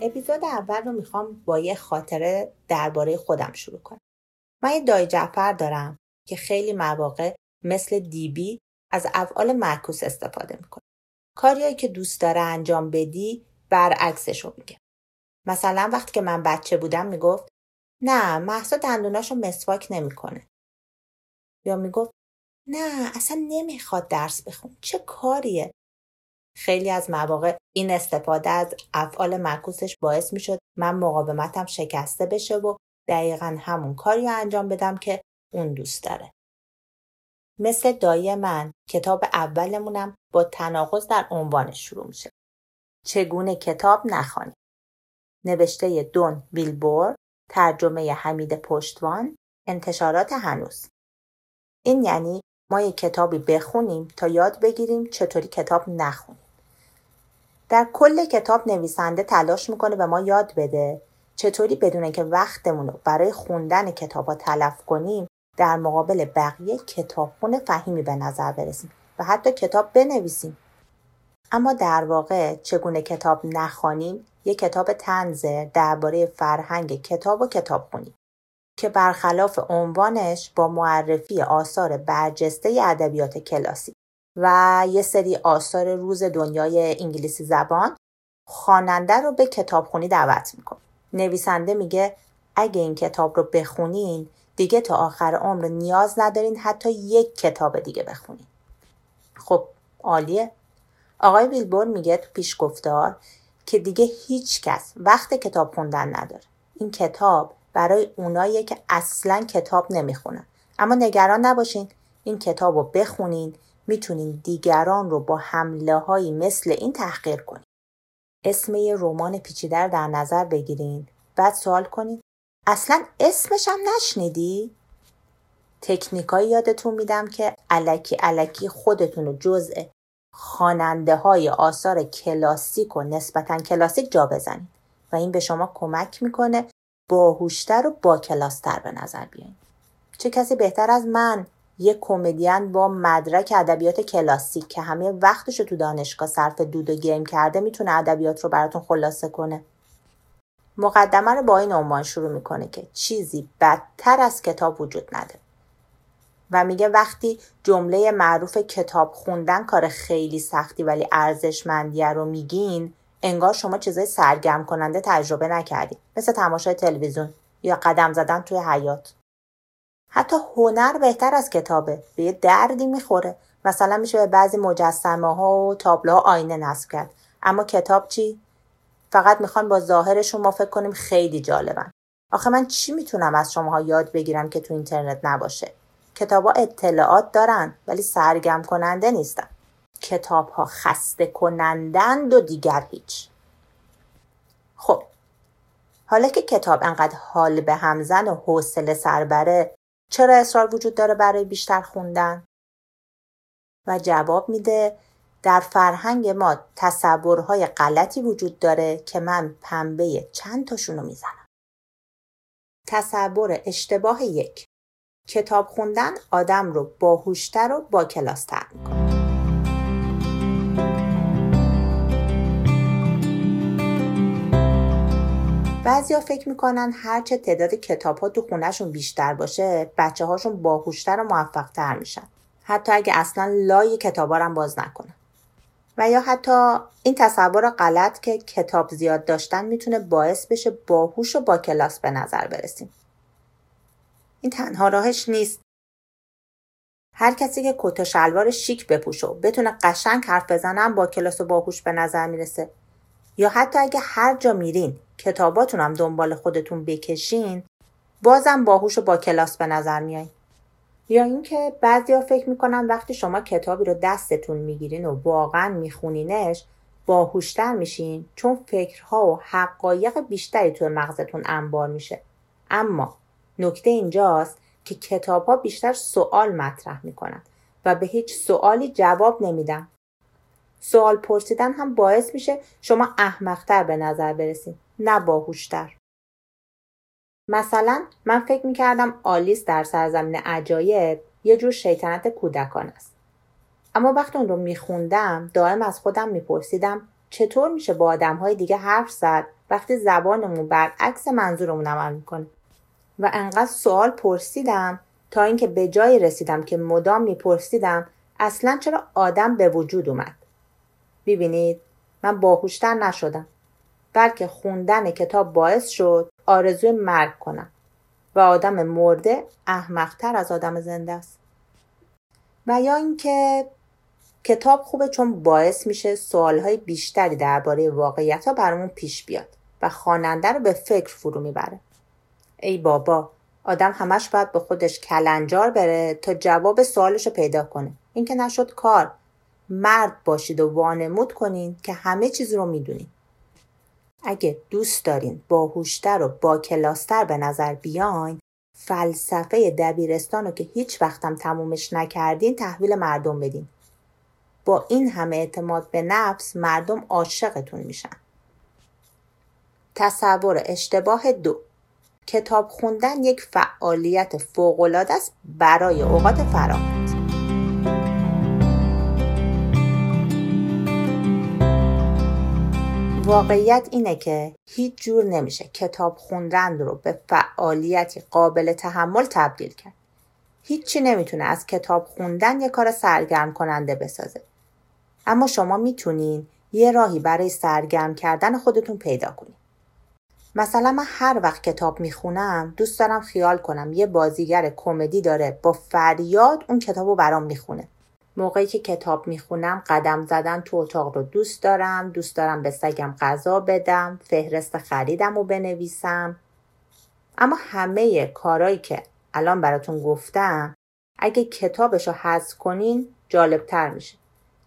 اپیزود اول رو می‌خوام با یه خاطره درباره خودم شروع کنم. من یه دای جعفر دارم که خیلی مواقع مثل دیبی از افعال معکوس استفاده می‌کنه. کاریایی که دوست داره انجام بدی برعکسش رو میگه. مثلا وقتی که من بچه بودم می‌گفت نه محسا دندوناشو مسواک نمی‌کنه. یا می‌گفت نه اصلا نمی‌خواد درس بخون چه کاریه خیلی از مواقع این استفاده از افعال معکوسش باعث می‌شد من مقاومتم شکسته بشه و دقیقا همون کاری رو انجام بدم که اون دوست داره. مثل دایی من کتاب اولمونم با تناقض در عنوانش شروع میشه. چگونه کتاب نخوانید. نوشته دون ویلبور ترجمه حمید پشتوان انتشارات هنوز این یعنی ما یک کتابی بخونیم تا یاد بگیریم چطوری کتاب نخونیم در کل کتاب نویسنده تلاش می‌کنه به ما یاد بده. چطوری بدون که وقتمون رو برای خوندن کتاب ها تلف کنیم در مقابل بقیه کتابخون فهیمی به نظر برسیم و حتی کتاب بنویسیم. اما در واقع چگونه کتاب نخوانیم؟ یک کتاب تنزه درباره فرهنگ کتاب و کتابخونی که برخلاف عنوانش با معرفی آثار برجسته ادبیات کلاسیک و یه سری آثار روز دنیای انگلیسی زبان خواننده رو به کتابخونی دعوت می‌کنه. نویسنده میگه اگه این کتاب رو بخونین دیگه تا آخر عمر نیاز ندارین حتی یک کتاب دیگه بخونین. خب عالیه. آقای ویلبور میگه تو پیشگفتار که دیگه هیچ کس وقت کتاب خوندن نداره. این کتاب برای اوناییه که اصلا کتاب نمی‌خونن. اما نگران نباشین این کتاب رو بخونین می‌تونین دیگران رو با حمله هایی مثل این تحقیر کنین اسم یه رمان پیچیده در نظر بگیرین. بعد سوال کنین اصلا اسمش هم نشنیدی؟ تکنیکایی یادتون میدم که علکی علکی خودتون رو جزء خواننده های آثار کلاسیک و نسبتا کلاسیک جا بزنید و این به شما کمک می‌کنه باهوشتر و با کلاستر به نظر بیاین. چه کسی بهتر از من یک کمدین با مدرک ادبیات کلاسیک که همه وقتش رو تو دانشگاه صرف دود و گیم کرده می‌تونه ادبیات رو براتون خلاصه کنه. مقدمه رو با این عنوان شروع می‌کنه که چیزی بدتر از کتاب وجود نداره و میگه وقتی جمله معروف کتاب خوندن کار خیلی سختی ولی ارزشمندیه رو میگین انگار شما چیزای سرگرم کننده تجربه نکردید مثل تماشای تلویزیون یا قدم زدن توی حیات حتی هنر بهتر از کتابه. به یه دردی می‌خوره. مثلا میشه به بعضی مجسمه ها و تابلوها آینه نصب کرد. اما کتاب چی؟ فقط می‌خوان با ظاهرشون ما فکر کنیم خیلی جالبن. آخه من چی می‌تونم از شماها یاد بگیرم که تو اینترنت نباشه؟ کتابا اطلاعات دارن ولی سرگرم کننده نیستن. کتاب ها خسته کنندند و دیگر هیچ. خب حالا که کتاب انقدر حال به همزن و حوصله سربره چرا اصرار وجود داره برای بیشتر خوندن؟ و جواب میده در فرهنگ ما تصورهای غلطی وجود داره که من پنبه چند تاشونو می‌زنم. تصور اشتباه یک کتاب خوندن آدم رو باهوشتر و با کلاستر می‌کنه. بعضیا فکر می‌کنن هرچه تعداد کتاب ها تو خونهشون بیشتر باشه بچه هاشون باهوشتر و موفقتر میشن. حتی اگه اصلا لای کتابا هم باز نکنن. و یا حتی این تصور غلط که کتاب زیاد داشتن می‌تونه باعث بشه باهوش و با کلاس به نظر برسیم. این تنها راهش نیست. هر کسی که کت و شلوار شیک بپوشه و بتونه قشنگ حرف بزنه با کلاس و باهوش به نظر می‌رسه. یا حتی اگه هر جا میرین کتاباتون هم دنبال خودتون بکشین بازم باهوش و با کلاس به نظر میای یا اینکه بعضیا فکر می‌کنن وقتی شما کتابی رو دستتون می‌گیرین و واقعا میخونینش باهوشتر میشین چون فکرها و حقایق بیشتری توی مغزتون انبار میشه. اما نکته اینجاست که کتاب ها بیشتر سوال مطرح می‌کنن و به هیچ سوالی جواب نمیدن. سوال پرسیدن هم باعث میشه شما احمقتر به نظر برسید نه باهوشتر مثلا من فکر می‌کردم آلیس در سرزمین عجایب یه جور شیطنت کودکان است. اما وقتی اون رو میخوندم دائم از خودم میپرسیدم چطور میشه با آدمهای دیگه حرف زد وقتی زبانمون برعکس منظورمون عمل می‌کنه؟ و انقدر سوال پرسیدم تا اینکه به جایی رسیدم که مدام میپرسیدم اصلا چرا آدم به وجود اومد. ببینید من باهوشتر نشدم. بلکه خوندن کتاب باعث شد آرزوی مرگ کنم و آدم مرده احمقتر از آدم زنده است. و یا اینکه کتاب خوبه چون باعث میشه سوالهای بیشتری درباره واقعیت ها برامون پیش بیاد و خواننده رو به فکر فرو می‌بره. ای بابا آدم همش باید به خودش کلنجار بره تا جواب سوالش رو پیدا کنه. این که نشد کار. مرد باشید و وانمود کنین که همه چیز رو می‌دونین. اگه دوست دارین باهوشتر و با کلاستر به نظر بیاین فلسفه دبیرستان رو که هیچ وقتم تمومش نکردین تحویل مردم بدین. با این همه اعتماد به نفس مردم عاشقتون میشن. تصور اشتباه دو. کتاب خوندن یک فعالیت فوقالعاده است برای اوقات فراغت. واقعیت اینه که هیچ جور نمیشه کتاب خوندن رو به فعالیتی قابل تحمل تبدیل کرد. هیچی نمی‌تونه از کتاب خوندن یه کار سرگرم کننده بسازه. اما شما می‌تونین یه راهی برای سرگرم کردن خودتون پیدا کنید. مثلا من هر وقت کتاب می‌خونم دوست دارم خیال کنم یه بازیگر کمدی داره با فریاد اون کتاب رو برام می‌خونه. موقعی که کتاب می‌خونم قدم زدن تو اتاق رو دوست دارم دوست دارم به سگم غذا بدم فهرست خریدم رو بنویسم. اما همه کارهایی که الان براتون گفتم اگه کتابش رو حذف کنین جالبتر میشه.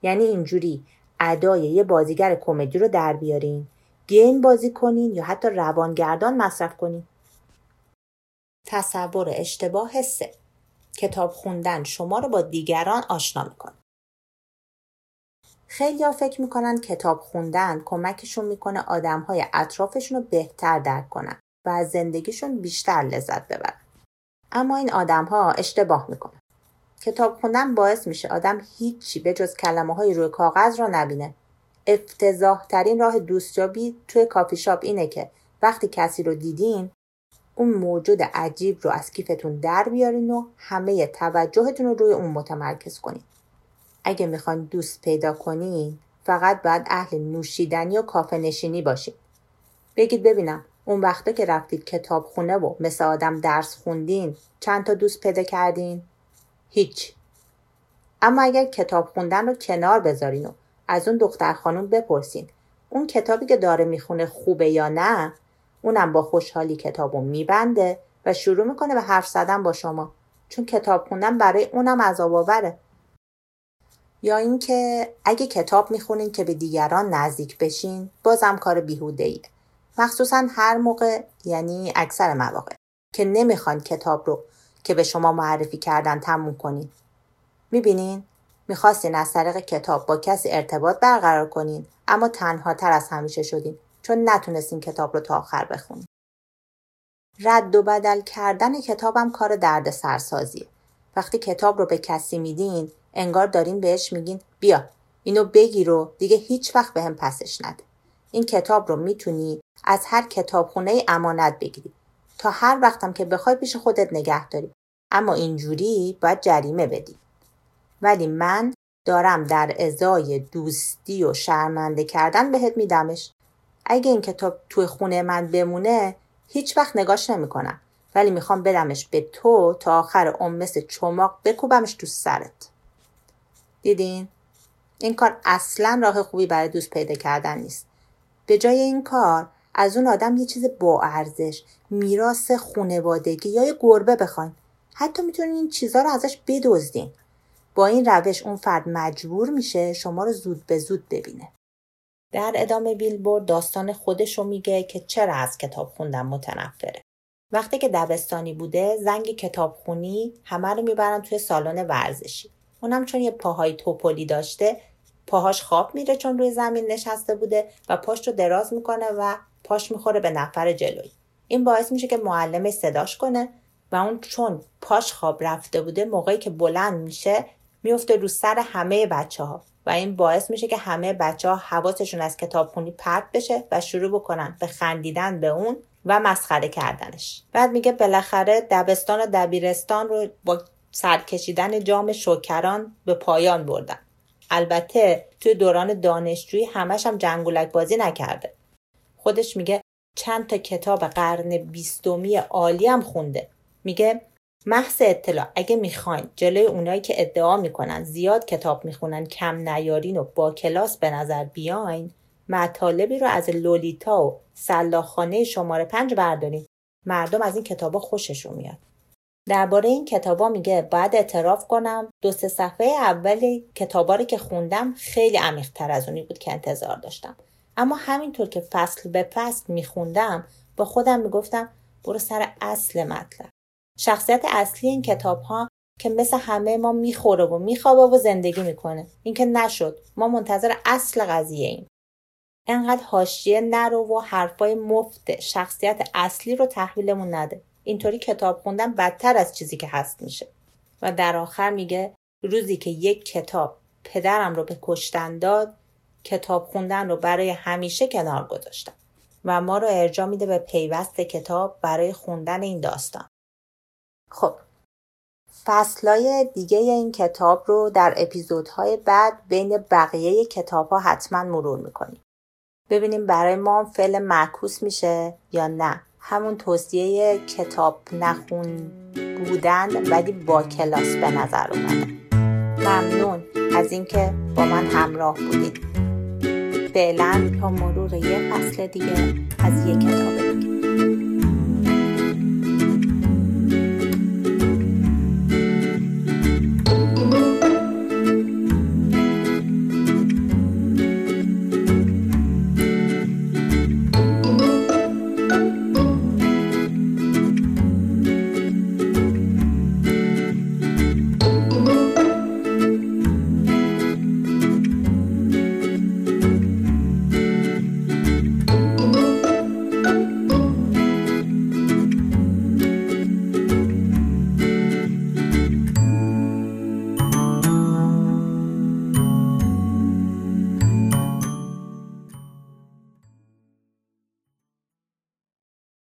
یعنی اینجوری ادای یه بازیگر کمدی رو در بیارین گیم بازی کنین یا حتی روانگردان مصرف کنین. تصور اشتباه سه. کتاب خوندن شما رو با دیگران آشنا می‌کنه. خیلی ها فکر می‌کنن کتاب خوندن کمکشون می‌کنه آدم های اطرافشون رو بهتر درک کنن و از زندگیشون بیشتر لذت ببرن. اما این آدم ها اشتباه می‌کنن. کتاب خوندن باعث میشه آدم هیچی به جز کلمه های روی کاغذ رو نبینه. افتضاح ترین راه دوستیابی توی کافی شاپ اینه که وقتی کسی رو دیدین اون موجود عجیب رو از کیفتون در بیارین و همه توجهتون رو روی اون متمرکز کنین. اگه می‌خواین دوست پیدا کنین فقط باید اهل نوشیدنی و کافه نشینی باشین. بگید ببینم اون وقتا که رفتید کتاب خونه و مثل آدم درس خوندین چند تا دوست پیدا کردین؟ هیچ. اما اگر کتاب خوندن رو کنار بذارین و از اون دختر خانم بپرسین اون کتابی که داره می‌خونه خوبه یا نه اونم با خوشحالی کتابو میبنده و شروع می‌کنه به حرف زدن با شما چون کتاب خوندن برای اونم عذاب آوره. یا اینکه اگه کتاب می‌خونین که به دیگران نزدیک بشین بازم کار بیهوده ایه. مخصوصا هر موقع یعنی اکثر مواقع که نمی‌خوان کتاب رو که به شما معرفی کردن تموم کنین. می‌بینین؟ می‌خواستین از طریق کتاب با کسی ارتباط برقرار کنین اما تنها تر از همیشه شدین. چون نتونستین کتاب رو تا آخر بخونین. رد و بدل کردن کتابم کار درد سرسازیه. وقتی کتاب رو به کسی میدین انگار دارین بهش میگین بیا اینو بگیر و دیگه هیچ وقت به هم پسش نده. این کتاب رو می‌تونی از هر کتابخونه امانت بگیری تا هر وقتم که بخوای پیش خودت نگه داری. اما اینجوری باید جریمه بدی. ولی من دارم در ازای دوستی و شرمنده کردن بهت میدمش اگه این کتاب توی خونه من بمونه هیچ وقت نگاش نمی‌کنم. ولی می‌خوام بدمش به تو تا آخر عمر مثل چماق بکوبمش تو سرت. دیدین؟ این کار اصلا راه خوبی برای دوست پیدا کردن نیست. به جای این کار از اون آدم یه چیز با ارزش میراث خونوادگی یا یه گربه بخواین. حتی می‌تونین این چیزها رو ازش بدزدین. با این روش اون فرد مجبور میشه شما رو زود به زود ببینه. در ادامه بیلبورد داستان خودشو میگه که چرا از کتاب خوندن متنفره. وقتی که دبستانی بوده زنگ کتابخونی همه رو می‌برن توی سالن ورزشی. اونم چون یه پاهای توپلی داشته پاهاش خواب میره چون روی زمین نشسته بوده و پاش رو دراز می‌کنه و پاش می‌خوره به نفر جلوی. این باعث میشه که معلمش صداش کنه و اون چون پاش خواب رفته بوده موقعی که بلند میشه میفته رو سر همه بچه ها و این باعث میشه که همه بچه ها حواسشون از کتابخونی پرت بشه و شروع بکنن به خندیدن به اون و مسخره کردنش. بعد میگه بالاخره دبستان و دبیرستان رو با سرکشیدن جام شکران به پایان بردن. البته توی دوران دانشجویی همش هم جنگولک بازی نکرده. خودش میگه چند تا کتاب قرن بیستمی عالی هم خونده. میگه محض اطلاع. اگه می‌خواین جلوی اونایی که ادعا می‌کنن زیاد کتاب می‌خونن کم نیارین و با کلاس به نظر بیاین مطالبی رو از لولیتا و سلاخانه شماره پنج بردارین. مردم از این کتابا خوششون میاد. درباره این کتابا میگه باید اعتراف کنم. دو سه صفحه اولی کتابا رو که خوندم خیلی عمیقتر از اونی بود که انتظار داشتم. اما همینطور که فصل به فصل میخوندم با خودم می‌گفتم برو سر اصل مطلب. شخصیت اصلی این کتاب ها که مثل همه ما می‌خوره و میخوابه و زندگی می‌کنه. اینکه نشد. ما منتظر اصل قضیه ایم. انقدر حاشیه نرو و حرفای مفت شخصیت اصلی رو تحویلمون نده. اینطوری کتاب خوندن بدتر از چیزی که هست میشه. و در آخر میگه روزی که یک کتاب پدرم رو به کشتن داد کتاب خوندن رو برای همیشه کنار گذاشتم. و ما رو ارجا میده به پیوست کتاب برای خوندن این داستان. خب. فصلای دیگه این کتاب رو در اپیزودهای بعد بین بقیه کتاب ها حتما مرور می‌کنیم. ببینیم برای ما فعل معکوس میشه یا نه. همون توصیه کتاب نخون بودن ولی با کلاس به نظر اومده ممنون از اینکه با من همراه بودید. فعلا تا مرور یه فصل دیگه از یه کتاب دیگه.